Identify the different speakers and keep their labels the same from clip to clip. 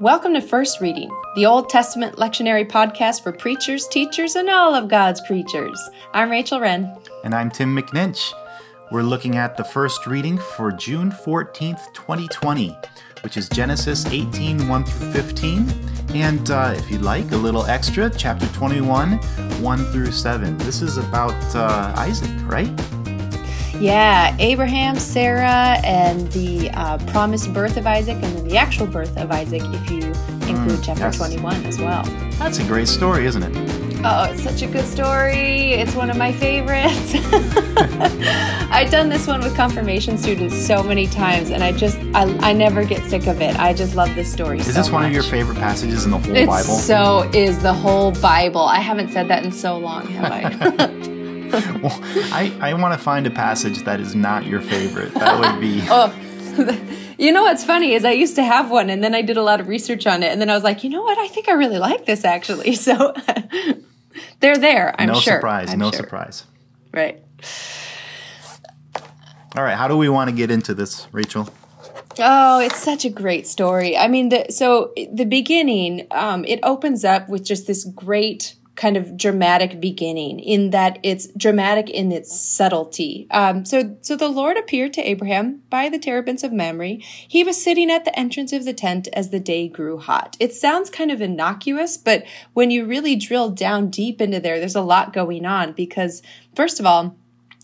Speaker 1: Welcome to First Reading, the Old Testament lectionary podcast for preachers, teachers, and all of God's creatures. I'm Rachel Wren.
Speaker 2: And I'm Tim McNinch. We're looking at the first reading for June 14th, 2020, which is Genesis 18 1 through 15. And uh, if you'd like, a little extra, chapter 21 1 through 7. This is about uh, Isaac, right?
Speaker 1: Yeah, Abraham, Sarah, and the uh, promised birth of Isaac, and then the actual birth of Isaac, if you include mm, chapter yes. 21 as well.
Speaker 2: That's a great story, isn't it?
Speaker 1: Oh, it's such a good story. It's one of my favorites. I've done this one with confirmation students so many times, and I just, I, I never get sick of it. I just love this story
Speaker 2: Is
Speaker 1: so
Speaker 2: this one
Speaker 1: much.
Speaker 2: of your favorite passages in the whole
Speaker 1: it
Speaker 2: Bible?
Speaker 1: So is the whole Bible. I haven't said that in so long, have I?
Speaker 2: well, I, I want to find a passage that is not your favorite. That would be.
Speaker 1: oh. You know what's funny is I used to have one and then I did a lot of research on it and then I was like, you know what? I think I really like this actually. So they're there, I'm
Speaker 2: no
Speaker 1: sure.
Speaker 2: Surprise,
Speaker 1: I'm
Speaker 2: no
Speaker 1: sure.
Speaker 2: surprise.
Speaker 1: Right.
Speaker 2: All right, how do we want to get into this, Rachel?
Speaker 1: Oh, it's such a great story. I mean, the, so the beginning, um, it opens up with just this great kind of dramatic beginning in that it's dramatic in its subtlety. Um, so, so the Lord appeared to Abraham by the terebinths of Mamre. He was sitting at the entrance of the tent as the day grew hot. It sounds kind of innocuous, but when you really drill down deep into there, there's a lot going on because, first of all,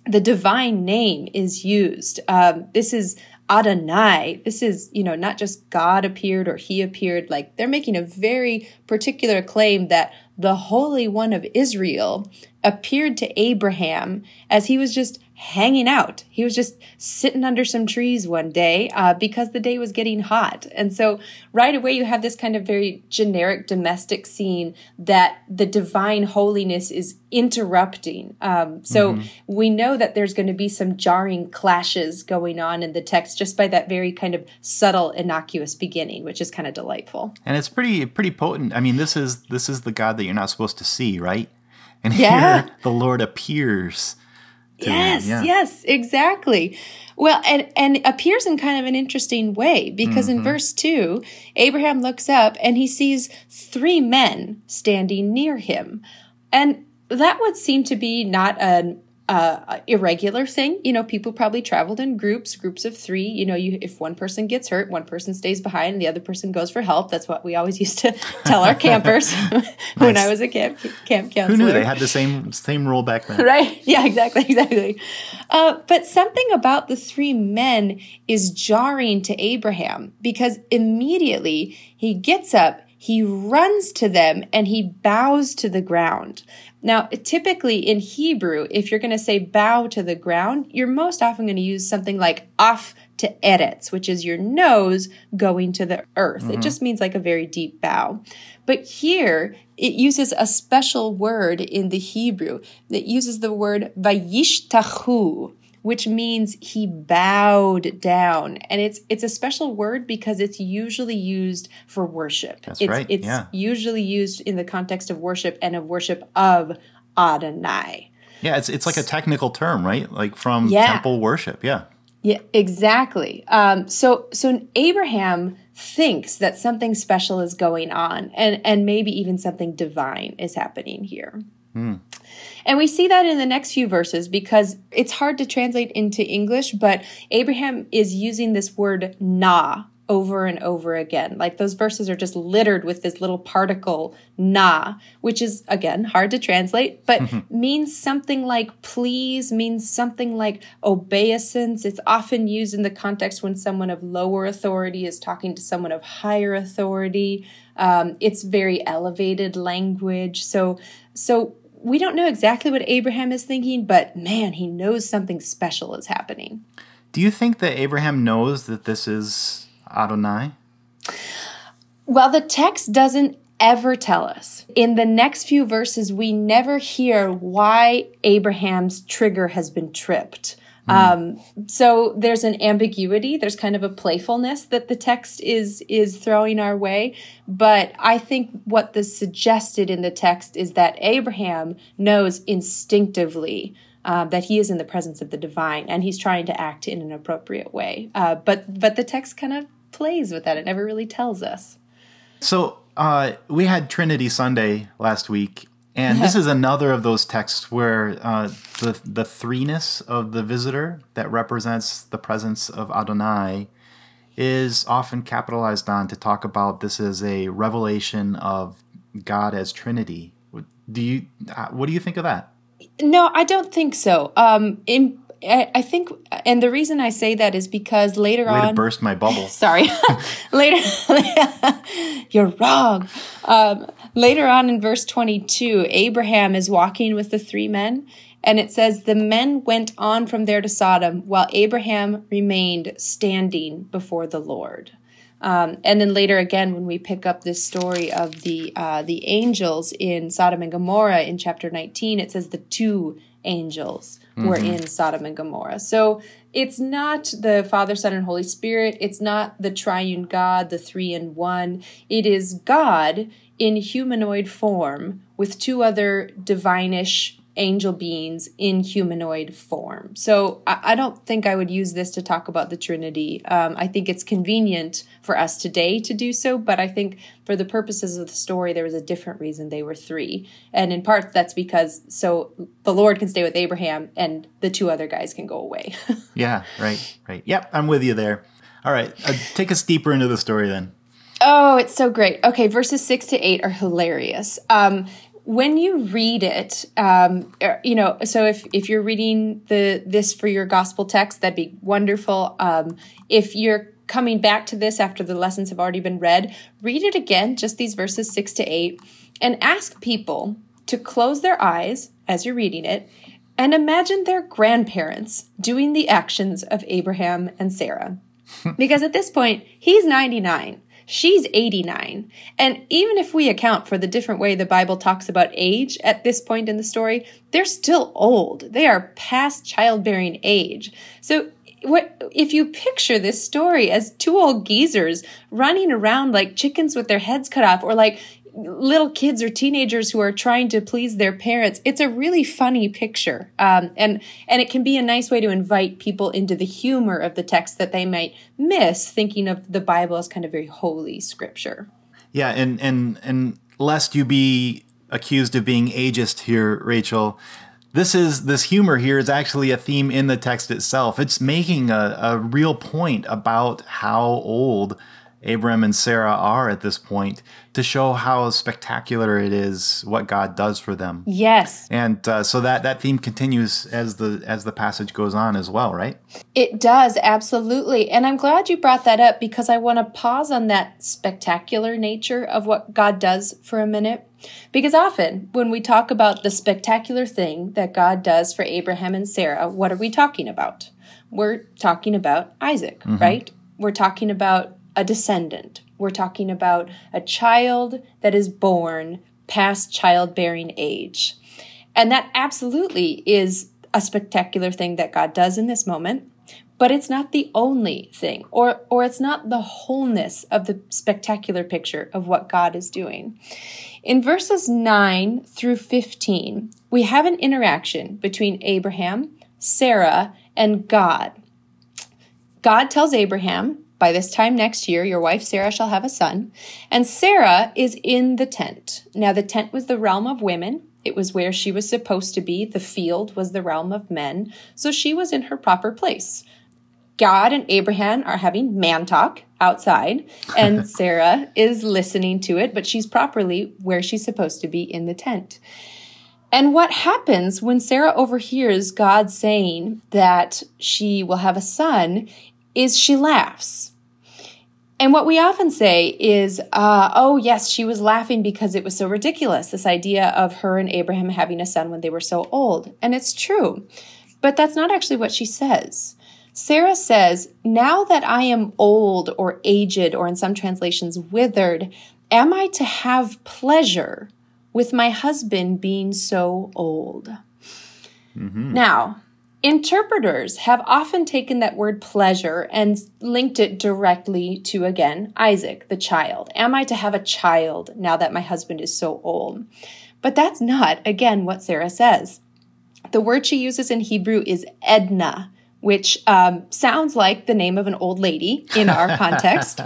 Speaker 1: the divine name is used. Um, this is Adonai. This is, you know, not just God appeared or he appeared. Like they're making a very particular claim that the Holy One of Israel appeared to Abraham as he was just hanging out. He was just sitting under some trees one day uh, because the day was getting hot. And so right away you have this kind of very generic domestic scene that the divine holiness is interrupting. Um, so mm-hmm. we know that there's going to be some jarring clashes going on in the text just by that very kind of subtle, innocuous beginning, which is kind of delightful.
Speaker 2: And it's pretty pretty potent. I mean, this is this is the God that you're not supposed to see, right? And
Speaker 1: yeah.
Speaker 2: here the Lord appears
Speaker 1: yes, yeah. yes, exactly. Well, and and appears in kind of an interesting way because mm-hmm. in verse 2, Abraham looks up and he sees three men standing near him. And that would seem to be not an uh, irregular thing. You know, people probably traveled in groups, groups of three. You know, you if one person gets hurt, one person stays behind, and the other person goes for help. That's what we always used to tell our campers when I was a camp camp counselor.
Speaker 2: Who knew they had the same same rule back then?
Speaker 1: Right? Yeah, exactly, exactly. Uh, but something about the three men is jarring to Abraham because immediately he gets up he runs to them and he bows to the ground. Now, typically in Hebrew, if you're going to say bow to the ground, you're most often going to use something like off to eretz, which is your nose going to the earth. Mm-hmm. It just means like a very deep bow. But here, it uses a special word in the Hebrew that uses the word vayishtachu, which means he bowed down. And it's it's a special word because it's usually used for worship.
Speaker 2: That's
Speaker 1: it's,
Speaker 2: right.
Speaker 1: It's
Speaker 2: yeah.
Speaker 1: usually used in the context of worship and of worship of Adonai.
Speaker 2: Yeah, it's it's like a technical term, right? Like from yeah. temple worship. Yeah.
Speaker 1: Yeah, exactly. Um, so so Abraham thinks that something special is going on, and and maybe even something divine is happening here. And we see that in the next few verses because it's hard to translate into English, but Abraham is using this word na over and over again. Like those verses are just littered with this little particle na, which is again hard to translate, but means something like please, means something like obeisance. It's often used in the context when someone of lower authority is talking to someone of higher authority. Um, it's very elevated language. So, so we don't know exactly what Abraham is thinking, but man, he knows something special is happening.
Speaker 2: Do you think that Abraham knows that this is Adonai?
Speaker 1: Well, the text doesn't ever tell us. In the next few verses, we never hear why Abraham's trigger has been tripped. Um, so there's an ambiguity. There's kind of a playfulness that the text is is throwing our way. But I think what the suggested in the text is that Abraham knows instinctively uh, that he is in the presence of the divine, and he's trying to act in an appropriate way. Uh, but but the text kind of plays with that. It never really tells us.
Speaker 2: So uh, we had Trinity Sunday last week, and this is another of those texts where uh, the the threeness of the visitor that represents the presence of Adonai is often capitalized on to talk about this as a revelation of God as Trinity. Do you uh, what do you think of that?
Speaker 1: No, I don't think so. Um, in I, I think, and the reason I say that is because later
Speaker 2: Way
Speaker 1: on,
Speaker 2: to burst my bubble.
Speaker 1: sorry, later, you're wrong. Um, later on in verse 22, Abraham is walking with the three men, and it says, The men went on from there to Sodom, while Abraham remained standing before the Lord. Um, and then later again, when we pick up this story of the uh, the angels in Sodom and Gomorrah in chapter 19, it says the two angels were in Sodom and Gomorrah. So it's not the Father, Son, and Holy Spirit. It's not the triune God, the three in one. It is God in humanoid form with two other divinish angel beings in humanoid form. So I, I don't think I would use this to talk about the Trinity. Um, I think it's convenient for us today to do so, but I think for the purposes of the story, there was a different reason they were three. And in part, that's because so the Lord can stay with Abraham and the two other guys can go away.
Speaker 2: Yeah, right, right. Yep, I'm with you there. All right, uh, take us deeper into the story then.
Speaker 1: Oh, it's so great. Okay, verses six to eight are hilarious. Um, when you read it, um, er, you know, so if if you're reading the this for your gospel text, that'd be wonderful. Um, if you're coming back to this after the lessons have already been read, read it again, just these verses six to eight, and ask people to close their eyes as you're reading it and imagine their grandparents doing the actions of Abraham and Sarah. because at this point, he's 99. She's 89. And even if we account for the different way the Bible talks about age at this point in the story, they're still old. They are past childbearing age. So what if you picture this story as two old geezers running around like chickens with their heads cut off or like little kids or teenagers who are trying to please their parents it's a really funny picture um, and and it can be a nice way to invite people into the humor of the text that they might miss thinking of the bible as kind of very holy scripture
Speaker 2: Yeah, and and and lest you be accused of being ageist here, Rachel, this is this humor here is actually a theme in the text itself. It's making a, a real point about how old Abram and Sarah are at this point to show how spectacular it is what God does for them.
Speaker 1: yes
Speaker 2: And uh, so that that theme continues as the as the passage goes on as well, right?
Speaker 1: It does, absolutely. And I'm glad you brought that up because I want to pause on that spectacular nature of what God does for a minute. Because often when we talk about the spectacular thing that God does for Abraham and Sarah, what are we talking about? We're talking about Isaac, right? We're talking about a descendant. We're talking about a child that is born past childbearing age. And that absolutely is a spectacular thing that God does in this moment, but it's not the only thing or or it's not the wholeness of the spectacular picture of what God is doing. In verses 9 through 15, we have an interaction between Abraham, Sarah, and God. God tells Abraham, by this time next year, your wife Sarah shall have a son. And Sarah is in the tent. Now, the tent was the realm of women. It was where she was supposed to be. The field was the realm of men. So she was in her proper place. God and Abraham are having man talk outside, and Sarah is listening to it, but she's properly where she's supposed to be in the tent. And what happens when Sarah overhears God saying that she will have a son is she laughs. And what we often say is, uh, oh, yes, she was laughing because it was so ridiculous, this idea of her and Abraham having a son when they were so old. And it's true. But that's not actually what she says. Sarah says, Now that I am old or aged, or in some translations, withered, am I to have pleasure with my husband being so old? Now, interpreters have often taken that word pleasure and linked it directly to, again, Isaac, the child. Am I to have a child now that my husband is so old? But that's not, again, what Sarah says. The word she uses in Hebrew is Edna, which um, sounds like the name of an old lady in our context,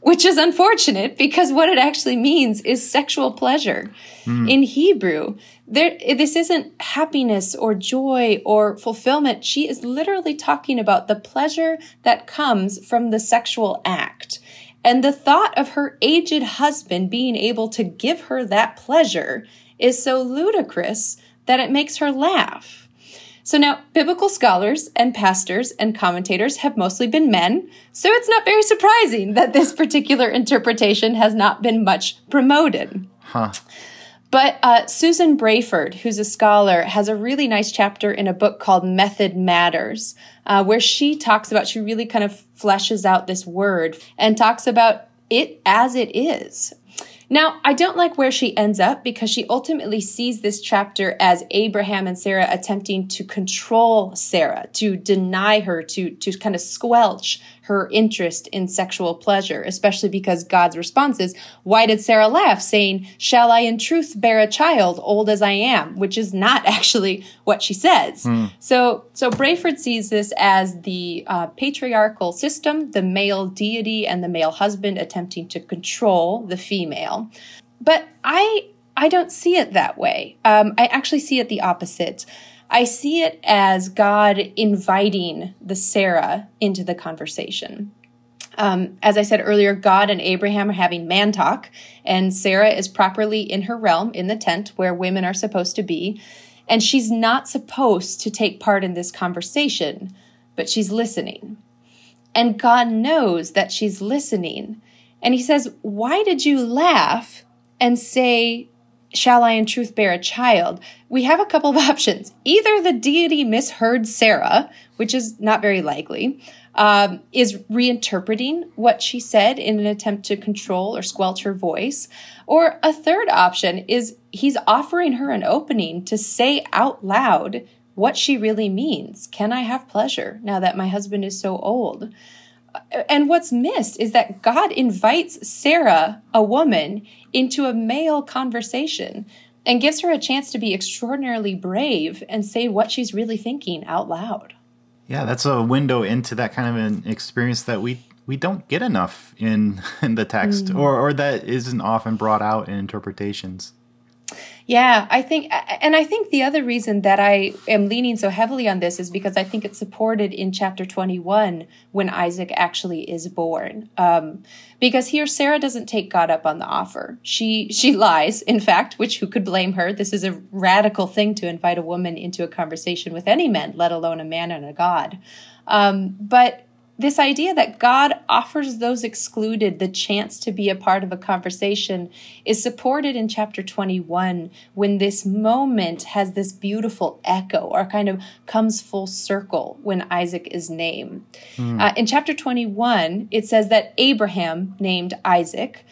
Speaker 1: which is unfortunate because what it actually means is sexual pleasure. Mm. In Hebrew, there, this isn't happiness or joy or fulfillment. She is literally talking about the pleasure that comes from the sexual act. And the thought of her aged husband being able to give her that pleasure is so ludicrous that it makes her laugh. So now, biblical scholars and pastors and commentators have mostly been men, so it's not very surprising that this particular interpretation has not been much promoted.
Speaker 2: Huh.
Speaker 1: But uh, Susan Brayford, who's a scholar, has a really nice chapter in a book called Method Matters, uh, where she talks about, she really kind of fleshes out this word and talks about it as it is. Now, I don't like where she ends up because she ultimately sees this chapter as Abraham and Sarah attempting to control Sarah, to deny her, to, to kind of squelch her interest in sexual pleasure, especially because God's response is, Why did Sarah laugh? saying, Shall I in truth bear a child, old as I am? Which is not actually what she says. Mm. So, so Brayford sees this as the uh, patriarchal system, the male deity and the male husband attempting to control the female. But I I don't see it that way. Um, I actually see it the opposite. I see it as God inviting the Sarah into the conversation. Um, as I said earlier, God and Abraham are having man talk, and Sarah is properly in her realm in the tent where women are supposed to be. And she's not supposed to take part in this conversation, but she's listening. And God knows that she's listening. And he says, Why did you laugh and say, Shall I in truth bear a child? We have a couple of options. Either the deity misheard Sarah, which is not very likely, um, is reinterpreting what she said in an attempt to control or squelch her voice. Or a third option is he's offering her an opening to say out loud what she really means. Can I have pleasure now that my husband is so old? and what's missed is that God invites Sarah, a woman, into a male conversation and gives her a chance to be extraordinarily brave and say what she's really thinking out loud.
Speaker 2: Yeah, that's a window into that kind of an experience that we we don't get enough in in the text mm. or or that isn't often brought out in interpretations.
Speaker 1: Yeah, I think, and I think the other reason that I am leaning so heavily on this is because I think it's supported in chapter 21 when Isaac actually is born. Um, because here Sarah doesn't take God up on the offer. She, she lies, in fact, which who could blame her? This is a radical thing to invite a woman into a conversation with any man, let alone a man and a God. Um, but this idea that God offers those excluded the chance to be a part of a conversation is supported in chapter 21 when this moment has this beautiful echo or kind of comes full circle when Isaac is named. Mm. Uh, in chapter 21, it says that Abraham named Isaac.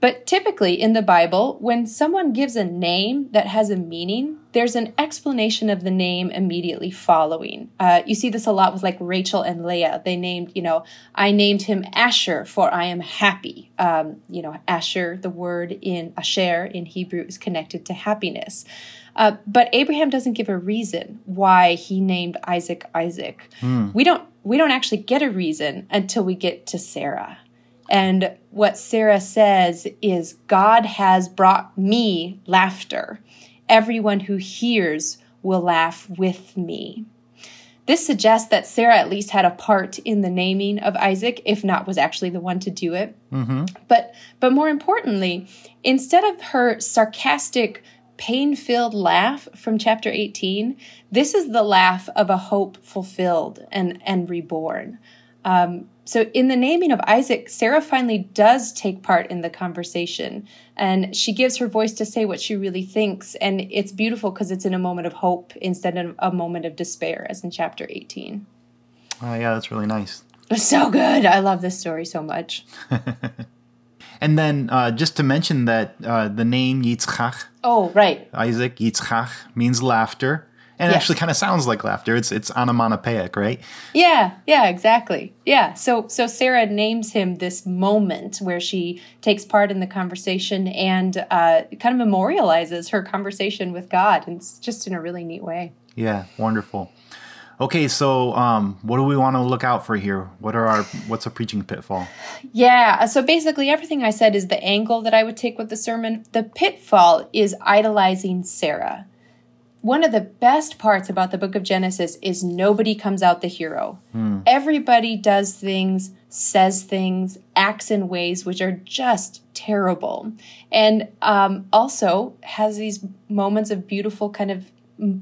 Speaker 1: But typically in the Bible, when someone gives a name that has a meaning, there's an explanation of the name immediately following. Uh, you see this a lot with like Rachel and Leah. They named, you know, I named him Asher for I am happy. Um, you know, Asher, the word in Asher in Hebrew is connected to happiness. Uh, but Abraham doesn't give a reason why he named Isaac Isaac. Mm. We don't we don't actually get a reason until we get to Sarah. And what Sarah says is, God has brought me laughter. Everyone who hears will laugh with me. This suggests that Sarah at least had a part in the naming of Isaac, if not was actually the one to do it. Mm-hmm. But but more importantly, instead of her sarcastic, pain-filled laugh from chapter 18, this is the laugh of a hope fulfilled and and reborn. Um, so, in the naming of Isaac, Sarah finally does take part in the conversation and she gives her voice to say what she really thinks. And it's beautiful because it's in a moment of hope instead of a moment of despair, as in chapter 18.
Speaker 2: Oh, yeah, that's really nice.
Speaker 1: It's so good. I love this story so much.
Speaker 2: and then, uh, just to mention that uh, the name Yitzchak.
Speaker 1: Oh, right.
Speaker 2: Isaac, Yitzchak, means laughter and it actually kind of sounds like laughter. It's it's onomatopoeic, right?
Speaker 1: Yeah, yeah, exactly. Yeah. So so Sarah names him this moment where she takes part in the conversation and uh, kind of memorializes her conversation with God, and it's just in a really neat way.
Speaker 2: Yeah, wonderful. Okay, so um, what do we want to look out for here? What are our what's a preaching pitfall?
Speaker 1: Yeah, so basically everything I said is the angle that I would take with the sermon. The pitfall is idolizing Sarah. One of the best parts about the book of Genesis is nobody comes out the hero. Hmm. Everybody does things, says things, acts in ways which are just terrible, and um, also has these moments of beautiful kind of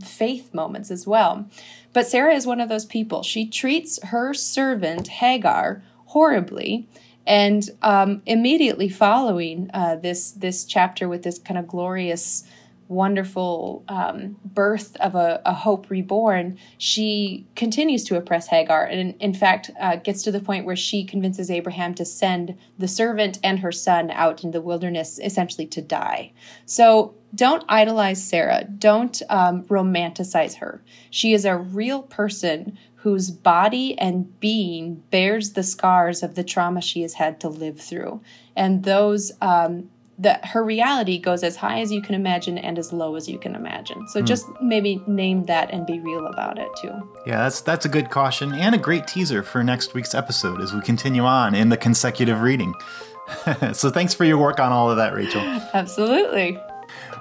Speaker 1: faith moments as well. But Sarah is one of those people. She treats her servant, Hagar, horribly. And um, immediately following uh, this this chapter with this kind of glorious, wonderful um, birth of a, a, hope reborn, she continues to oppress Hagar, and in, in fact uh, gets to the point where she convinces Abraham to send the servant and her son out in the wilderness, essentially to die. So don't idolize Sarah. Don't um, romanticize her. She is a real person whose body and being bears the scars of the trauma she has had to live through. And those, um, that her reality goes as high as you can imagine and as low as you can imagine. So mm. just maybe name that and be real about it too.
Speaker 2: Yeah, that's that's a good caution and a great teaser for next week's episode as we continue on in the consecutive reading. so thanks for your work on all of that, Rachel.
Speaker 1: Absolutely.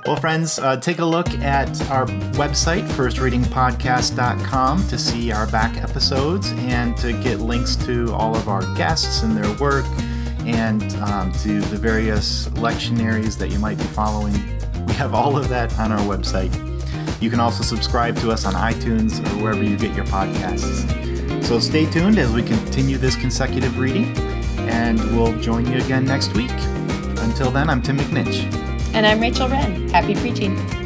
Speaker 2: Well, friends, uh, take a look at our website, firstreadingpodcast.com, to see our back episodes and to get links to all of our guests and their work and um, to the various lectionaries that you might be following. We have all of that on our website. You can also subscribe to us on iTunes or wherever you get your podcasts. So stay tuned as we continue this consecutive reading, and we'll join you again next week. Until then, I'm Tim McNinch.
Speaker 1: And I'm Rachel Wren. Happy preaching.